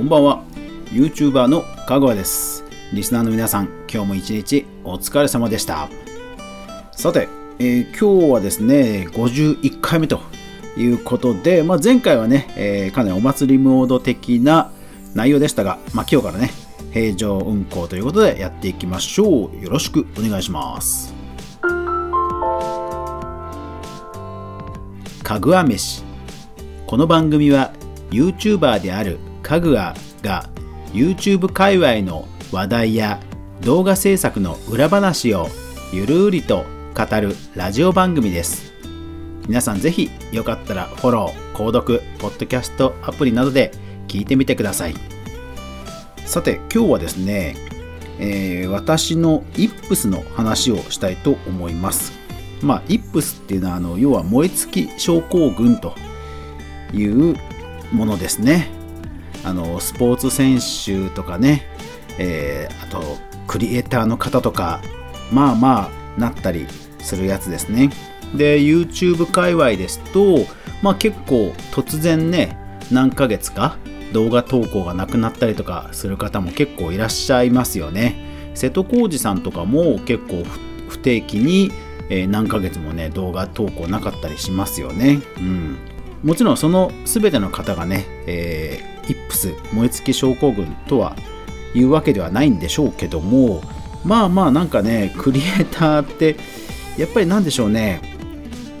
こんばんは。YouTuber のかぐわです。リスナーの皆さん今日も一日お疲れ様でした。さて、えー、今日はですね51回目ということで、まあ、前回はね、えー、かなりお祭りモード的な内容でしたが、まあ、今日からね平常運行ということでやっていきましょう。よろしくお願いします。かぐわ飯。この番組は YouTuber であるかぐわが YouTube 界隈の話題や動画制作の裏話をゆるりと語るラジオ番組です。皆さんぜひよかったらフォロー、購読、ポッドキャストアプリなどで聞いてみてください。さて今日はですね、えー、私のイップスの話をしたいと思います。まあイップスっていうのはあの要は燃え尽き症候群というものですね。あのスポーツ選手とかね、えー、あとクリエイターの方とかまあまあなったりするやつですね。で YouTube 界隈ですと、まあ、結構突然ね何ヶ月か動画投稿がなくなったりとかする方も結構いらっしゃいますよね。瀬戸康史さんとかも結構不定期に何ヶ月もね動画投稿なかったりしますよね。うん。もちろんその全ての方がね、えー、イップス燃え尽き症候群とはいうわけではないんでしょうけどもまあまあなんかねクリエイターってやっぱりなんでしょうね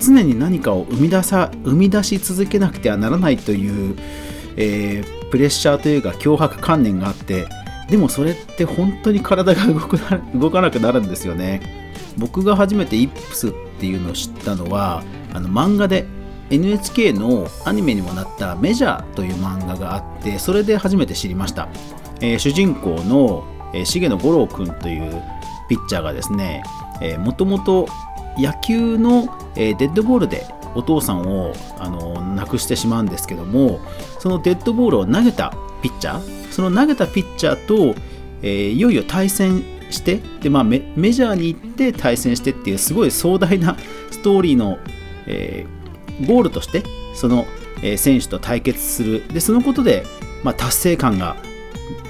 常に何かを生み出さ生み出し続けなくてはならないという、えー、プレッシャーというか脅迫観念があってでもそれって本当に体が動くな動かなくなるんですよね。僕が初めてイップスっていうのを知ったのはあの漫画で NHK のアニメにもなった「メジャー」という漫画があってそれで初めて知りました、えー、主人公の、えー、重野五郎君というピッチャーがですねもともと野球の、えー、デッドボールでお父さんをあの亡くしてしまうんですけどもそのデッドボールを投げたピッチャーその投げたピッチャーと、えー、いよいよ対戦してで、まあメ、メジャーに行って対戦してっていうすごい壮大なストーリーの、えー、ゴールとしてその選手と対決する。でそのことで、まあ、達成感が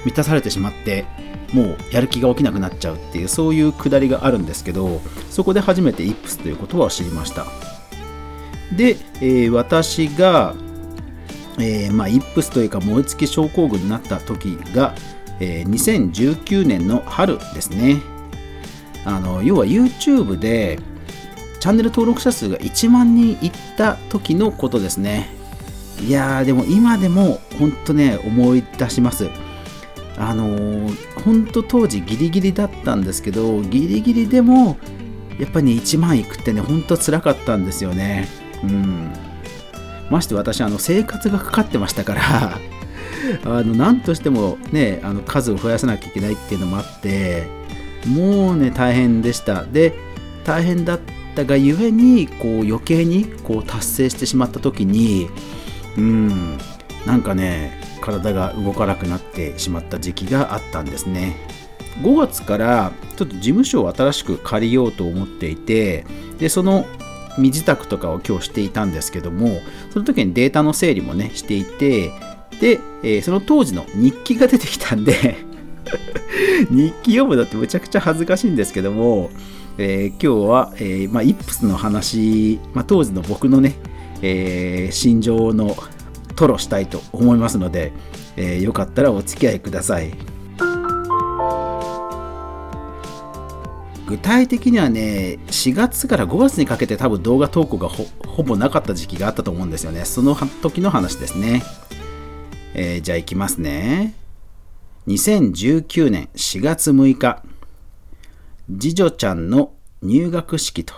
満たされてしまってもうやる気が起きなくなっちゃうっていうそういうくだりがあるんですけどそこで初めてイップスという言葉を知りました。で、えー、私が、えー、まあ、イップスというか燃え尽き症候群になった時が、えー、2019年の春ですね。あの要は YouTube でチャンネル登録者数が1万人いった時のことですね。いやー、でも今でも本当ね、思い出します。あのー、本当当時ギリギリだったんですけど、ギリギリでも、やっぱりね、1万いくってね、本当辛かったんですよね。うん。まして私、あの、生活がかかってましたから あの、なんとしてもね、あの、数を増やさなきゃいけないっていうのもあって、もうね、大変でした。で、大変だったったがゆえにこう余計にこう達成してしまった時にうんなんかね体が動かなくなってしまった時期があったんですね。5月からちょっと事務所を新しく借りようと思っていてでその身支度とかを今日していたんですけどもその時にデータの整理もねしていてで、えー、その当時の日記が出てきたんで日記読むのってむちゃくちゃ恥ずかしいんですけどもえー、今日は、えーまあ、イップスの話、まあ、当時の僕のね、えー、心情の吐露したいと思いますので、えー、よかったらお付き合いください。具体的にはね、4月から5月にかけて多分動画投稿がほぼなかった時期があったと思うんですよね。その時の話ですね。えー、じゃあいきますね。2019年4月6日。次女ちゃんの入学式と。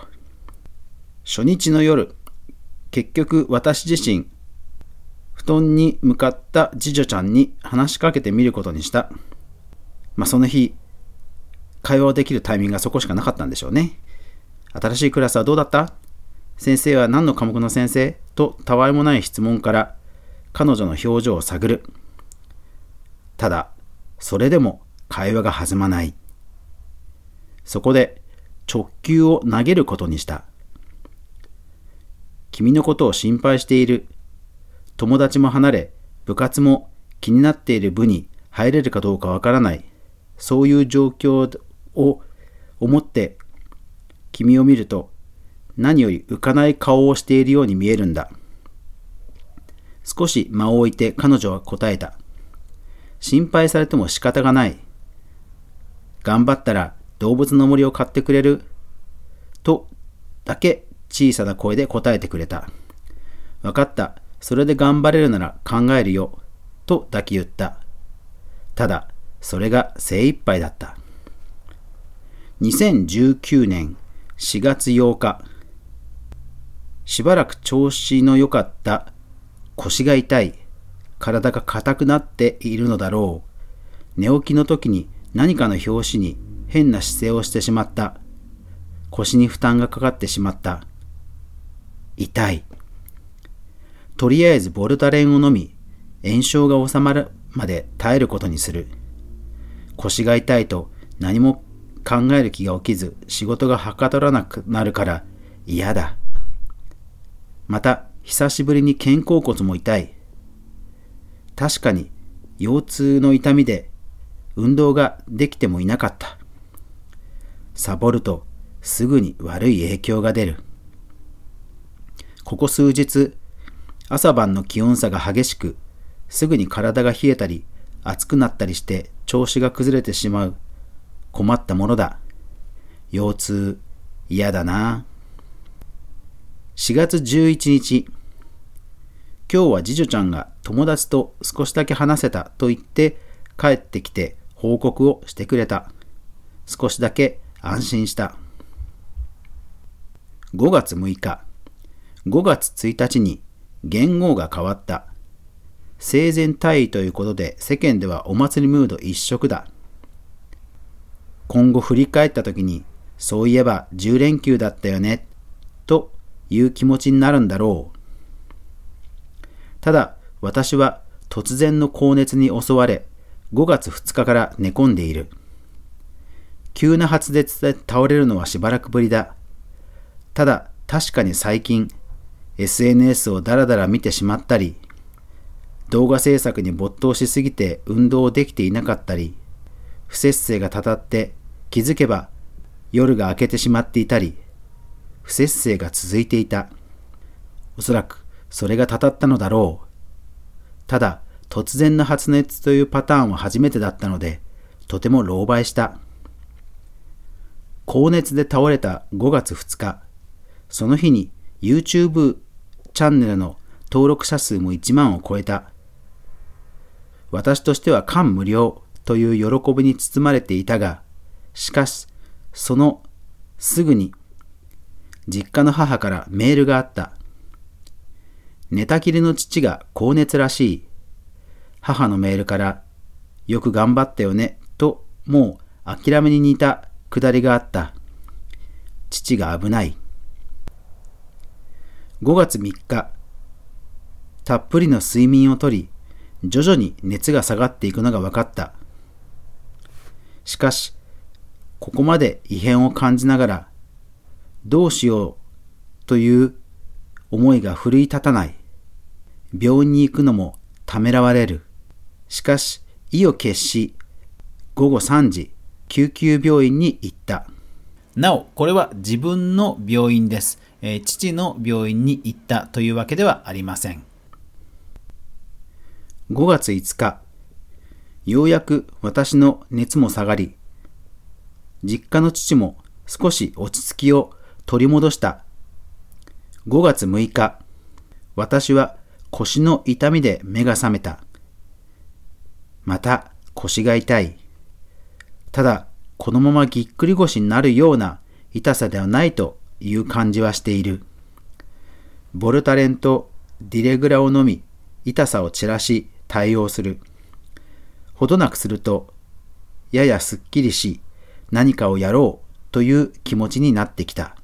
初日の夜結局私自身布団に向かった次女ちゃんに話しかけてみることにした。まあその日会話をできるタイミングがそこしかなかったんでしょうね。新しいクラスはどうだった？先生は何の科目の先生？とたわいもない質問から彼女の表情を探る。ただそれでも会話が弾まない。そこで直球を投げることにした。君のことを心配している。友達も離れ、部活も気になっている部に入れるかどうかわからないそういう状況を思って君を見ると何より浮かない顔をしているように見えるんだ。少し間を置いて彼女は答えた。心配されても仕方がない。頑張ったら動物の森を買ってくれる？とだけ小さな声で答えてくれた。わかった。それで頑張れるなら考えるよ。と抱き言った。ただ、それが精一杯だった。2019年4月8日、しばらく調子の良かった腰が痛い、体が硬くなっているのだろう。寝起きの時に何かの拍子に変な姿勢をしてしまった。腰に負担がかかってしまった。痛い。とりあえずボルタレンを飲み、炎症が治まるまで耐えることにする。腰が痛いと何も考える気が起きず仕事がはかどらなくなるから嫌だ。また、久しぶりに肩甲骨も痛い。確かに、腰痛の痛みで運動ができてもいなかった。サボるとすぐに悪い影響が出る。ここ数日、朝晩の気温差が激しく、すぐに体が冷えたり、熱くなったりして調子が崩れてしまう。困ったものだ。腰痛、嫌だな。4月11日、今日は次女ちゃんが友達と少しだけ話せたと言って帰ってきて報告をしてくれた。少しだけ安心した。5月6日、5月1日に元号が変わった。生前退位ということで世間ではお祭りムード一色だ。今後振り返った時に、そういえば10連休だったよね、という気持ちになるんだろう。ただ、私は突然の高熱に襲われ、5月2日から寝込んでいる。急な発熱で倒れるのはしばらくぶりだ。ただ、確かに最近、SNS をだらだら見てしまったり、動画制作に没頭しすぎて運動できていなかったり、不節制がたたって気づけば夜が明けてしまっていたり、不節制が続いていた。おそらくそれがたたったのだろう。ただ、突然の発熱というパターンは初めてだったので、とても狼狽した。高熱で倒れた5月2日、その日に YouTube チャンネルの登録者数も1万を超えた。私としては感無量という喜びに包まれていたが、しかし、そのすぐに実家の母からメールがあった。寝たきりの父が高熱らしい。母のメールから、よく頑張ったよね、と、もう諦めに似たくだりがあった。父が危ない。5月3日、たっぷりの睡眠をとり、徐々に熱が下がっていくのが分かった。しかし、ここまで異変を感じながら、どうしようという思いが奮い立たない。病院に行くのもためらわれる。しかし、意を決し、午後3時、救急病院に行った。なお、これは自分の病院です。えー、父の病院に行ったというわけではありません。5月5日、ようやく私の熱も下がり、実家の父も少し落ち着きを取り戻した。5月6日、私は腰の痛みで目が覚めた。また腰が痛い。ただ、このままぎっくり腰になるような痛さではないという感じはしている。ボルタレンとディレグラを飲み、痛さを散らし対応する。ほどなくすると、ややすっきりし、何かをやろうという気持ちになってきた。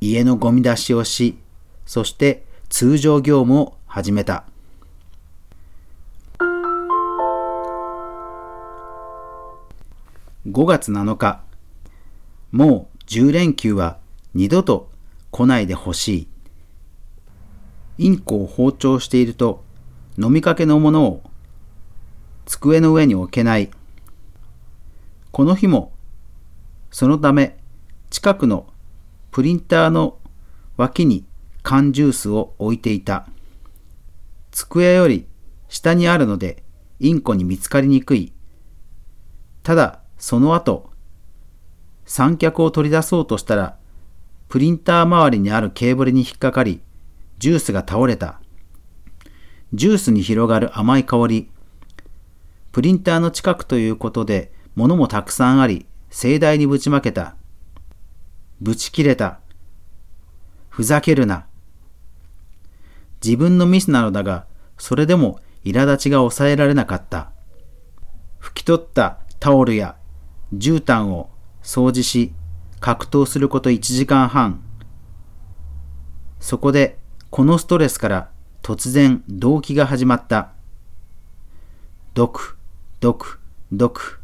家のゴミ出しをし、そして通常業務を始めた。5月7日、もう10連休は二度と来ないでほしい。インコを包丁していると飲みかけのものを机の上に置けない。この日も、そのため、近くのプリンターの脇に缶ジュースを置いていた。机より下にあるので、インコに見つかりにくい。ただ、その後、三脚を取り出そうとしたら、プリンター周りにあるケーブルに引っかかり、ジュースが倒れた。ジュースに広がる甘い香り。プリンターの近くということで、物もたくさんあり、盛大にぶちまけた。ぶち切れた。ふざけるな。自分のミスなのだが、それでも苛立ちが抑えられなかった。拭き取ったタオルや絨毯を掃除し、格闘すること1時間半。そこで、このストレスから突然動悸が始まった。ドク、ドク、ドク。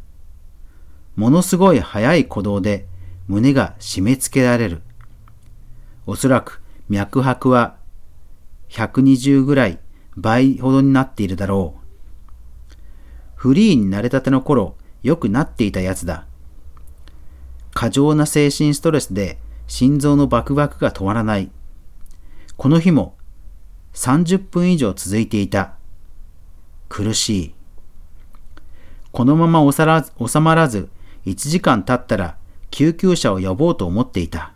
ものすごい速い鼓動で胸が締め付けられる。おそらく脈拍は120ぐらい倍ほどになっているだろう。フリーになれたての頃、よくなっていたやつだ。過剰な精神ストレスで心臓のバクバクが止まらない。この日も30分以上続いていた。苦しい。このまま収まらず1時間経ったら救急車を呼ぼうと思っていた。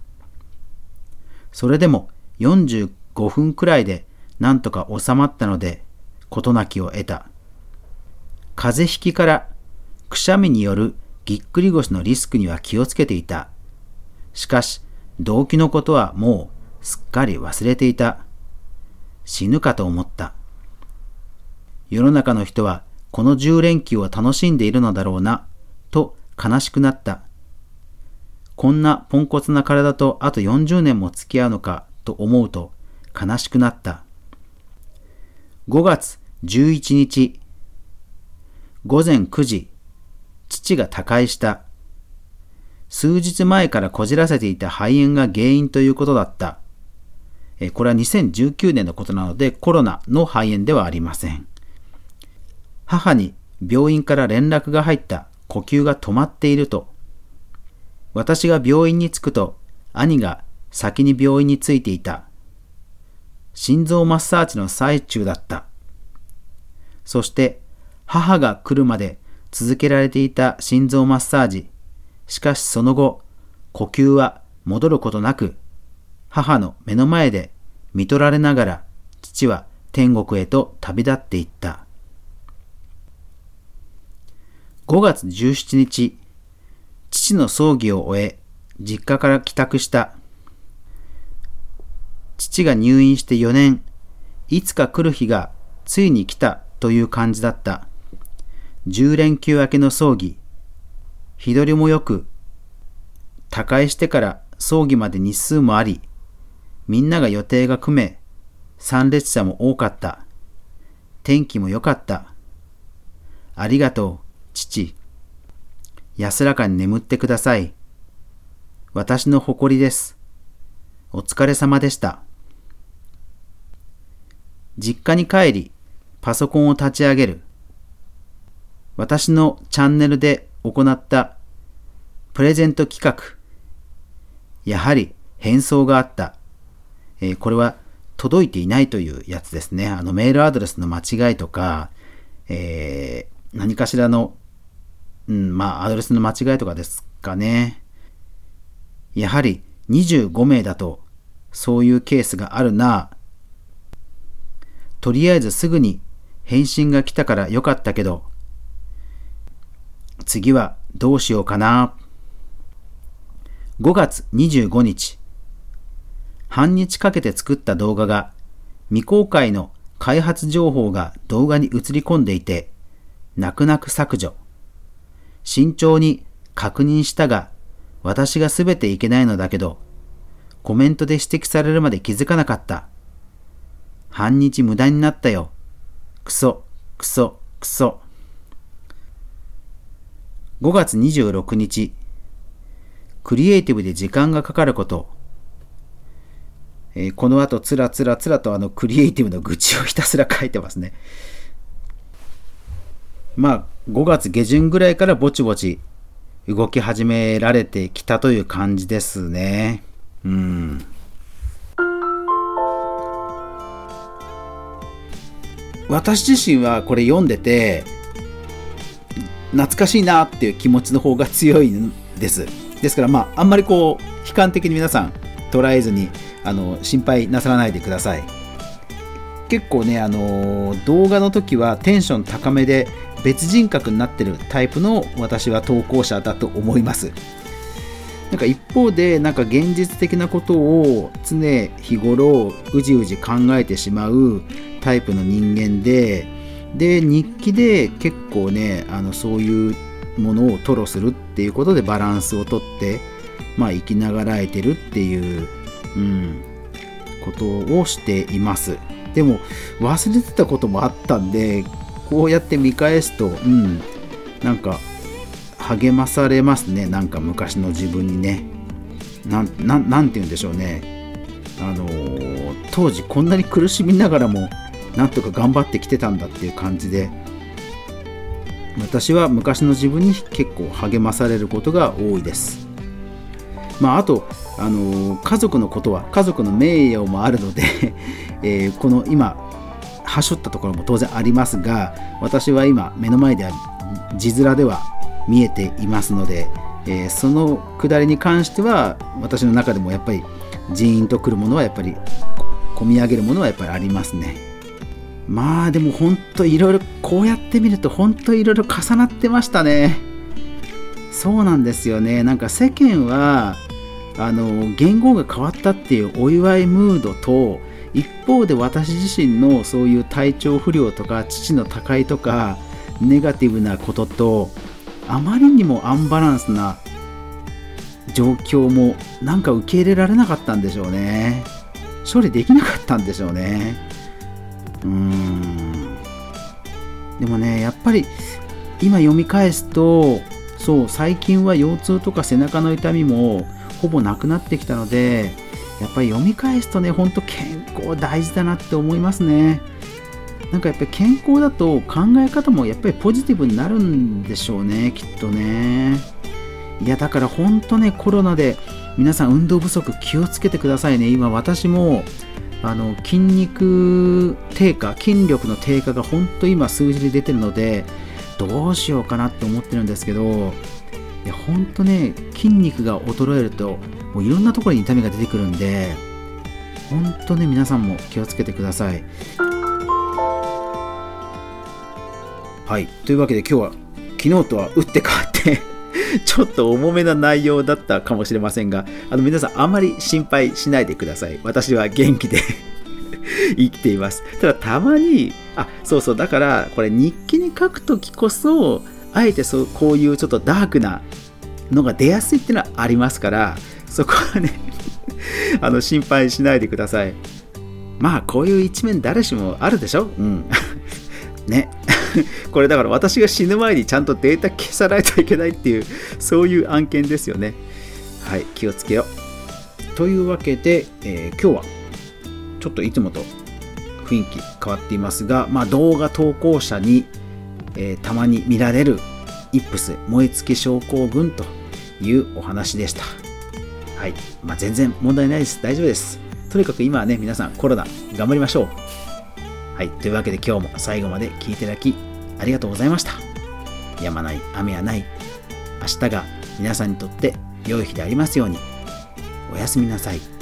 それでも45分くらいでなんとか収まったので事なきを得た。風邪ひきからくしゃみによるぎっくり腰のリスクには気をつけていた。しかし、動機のことはもうすっかり忘れていた。死ぬかと思った。世の中の人はこの10連休を楽しんでいるのだろうな、と悲しくなった。こんなポンコツな体とあと40年も付き合うのかと思うと悲しくなった。5月11日午前9時父が他界した。数日前からこじらせていた肺炎が原因ということだった。これは2019年のことなのでコロナの肺炎ではありません。母に病院から連絡が入った呼吸が止まっていると。私が病院に着くと兄が先に病院に着いていた。心臓マッサージの最中だった。そして母が来るまで続けられていた心臓マッサージ。しかしその後、呼吸は戻ることなく、母の目の前で見取られながら、父は天国へと旅立っていった。5月17日、父の葬儀を終え、実家から帰宅した。父が入院して4年、いつか来る日がついに来たという感じだった。10連休明けの葬儀。日取りもよく、他界してから葬儀まで日数もあり、みんなが予定が組め、参列者も多かった。天気も良かった。ありがとう、父。安らかに眠ってください。私の誇りです。お疲れ様でした。実家に帰り、パソコンを立ち上げる。私のチャンネルで行ったプレゼント企画。やはり変装があった。えー、これは届いていないというやつですね。あのメールアドレスの間違いとか、えー、何かしらの、うん、まあアドレスの間違いとかですかね。やはり25名だとそういうケースがあるな。とりあえずすぐに返信が来たからよかったけど、次はどうしようかな。5月25日。半日かけて作った動画が未公開の開発情報が動画に映り込んでいて、泣く泣く削除。慎重に確認したが、私が全ていけないのだけど、コメントで指摘されるまで気づかなかった。半日無駄になったよ。くそ、くそ、くそ。5月26日、クリエイティブで時間がかかること。えー、この後、つらつらつらとあのクリエイティブの愚痴をひたすら書いてますね。まあ5月下旬ぐらいからぼちぼち動き始められてきたという感じですね。うん。私自身はこれ読んでて懐かしいなっていう気持ちの方が強いんです。ですからまああんまりこう悲観的に皆さん捉えずにあの心配なさらないでください。結構ねあの動画の時はテンション高めで別人格になってるタイプの私は投稿者だと思います。なんか一方でなんか現実的なことを常日頃うじうじ考えてしまうタイプの人間でで日記で結構ねあのそういうものを吐露するっていうことでバランスをとってまあ生きながらえてるっていう、うん、ことをしています。でも忘れてたこともあったんでこうやって見返すとうんなんか励まされますね。なんか昔の自分にね。なんなんて言うんでしょうね。あのー、当時こんなに苦しみながらもなんとか頑張ってきてたんだっていう感じで私は昔の自分に結構励まされることが多いです。まああとあのー、家族のことは家族の名誉もあるので えー、この今はしょったところも当然ありますが私は今目の前では字面では見えていますので、えー、そのくだりに関しては私の中でもやっぱりジーンとくるものはやっぱり込み上げるものはやっぱりありますね。まあでもほんといろいろこうやってみるとほんといろいろ重なってましたね。そうなんですよね。なんか世間はあの言語が変わったっていうお祝いムードと一方で私自身のそういう体調不良とか父の他界とかネガティブなこととあまりにもアンバランスな状況もなんか受け入れられなかったんでしょうね。処理できなかったんでしょうね。でもねやっぱり今読み返すとそう最近は腰痛とか背中の痛みもほぼなくなってきたのでやっぱり読み返すとね、ほんと健康大事だなって思いますね。なんかやっぱり健康だと考え方もやっぱりポジティブになるんでしょうね、きっとね。いや、だからほんとね、コロナで皆さん運動不足気をつけてくださいね。今私もあの筋肉低下、筋力の低下が本当今数字で出てるので、どうしようかなって思ってるんですけど、いや本当ね、筋肉が衰えるともういろんなところに痛みが出てくるんで本当ね皆さんも気をつけてください。はい。というわけで今日は昨日とは打って変わって ちょっと重めな内容だったかもしれませんがあの皆さんあまり心配しないでください。私は元気で 生きています。ただたまにあそうそうだからこれ日記に書くときこそあえてそうこういうちょっとダークなのが出やすいっていうのはありますからそこはね あの心配しないでください。まあこういう一面誰しもあるでしょ？うん。ね。これだから私が死ぬ前にちゃんとデータ消さないといけないっていうそういう案件ですよねはい気をつけようというわけで、えー、今日はちょっといつもと雰囲気変わっていますが、まあ、動画投稿者に、えー、たまに見られるイップス燃え尽き症候群というお話でした。はい。まあ、全然問題ないです。大丈夫です。とにかく今はね、皆さんコロナ頑張りましょう。はい。というわけで今日も最後まで聞いていただきありがとうございました。やまない、雨はない。明日が皆さんにとって良い日でありますように。おやすみなさい。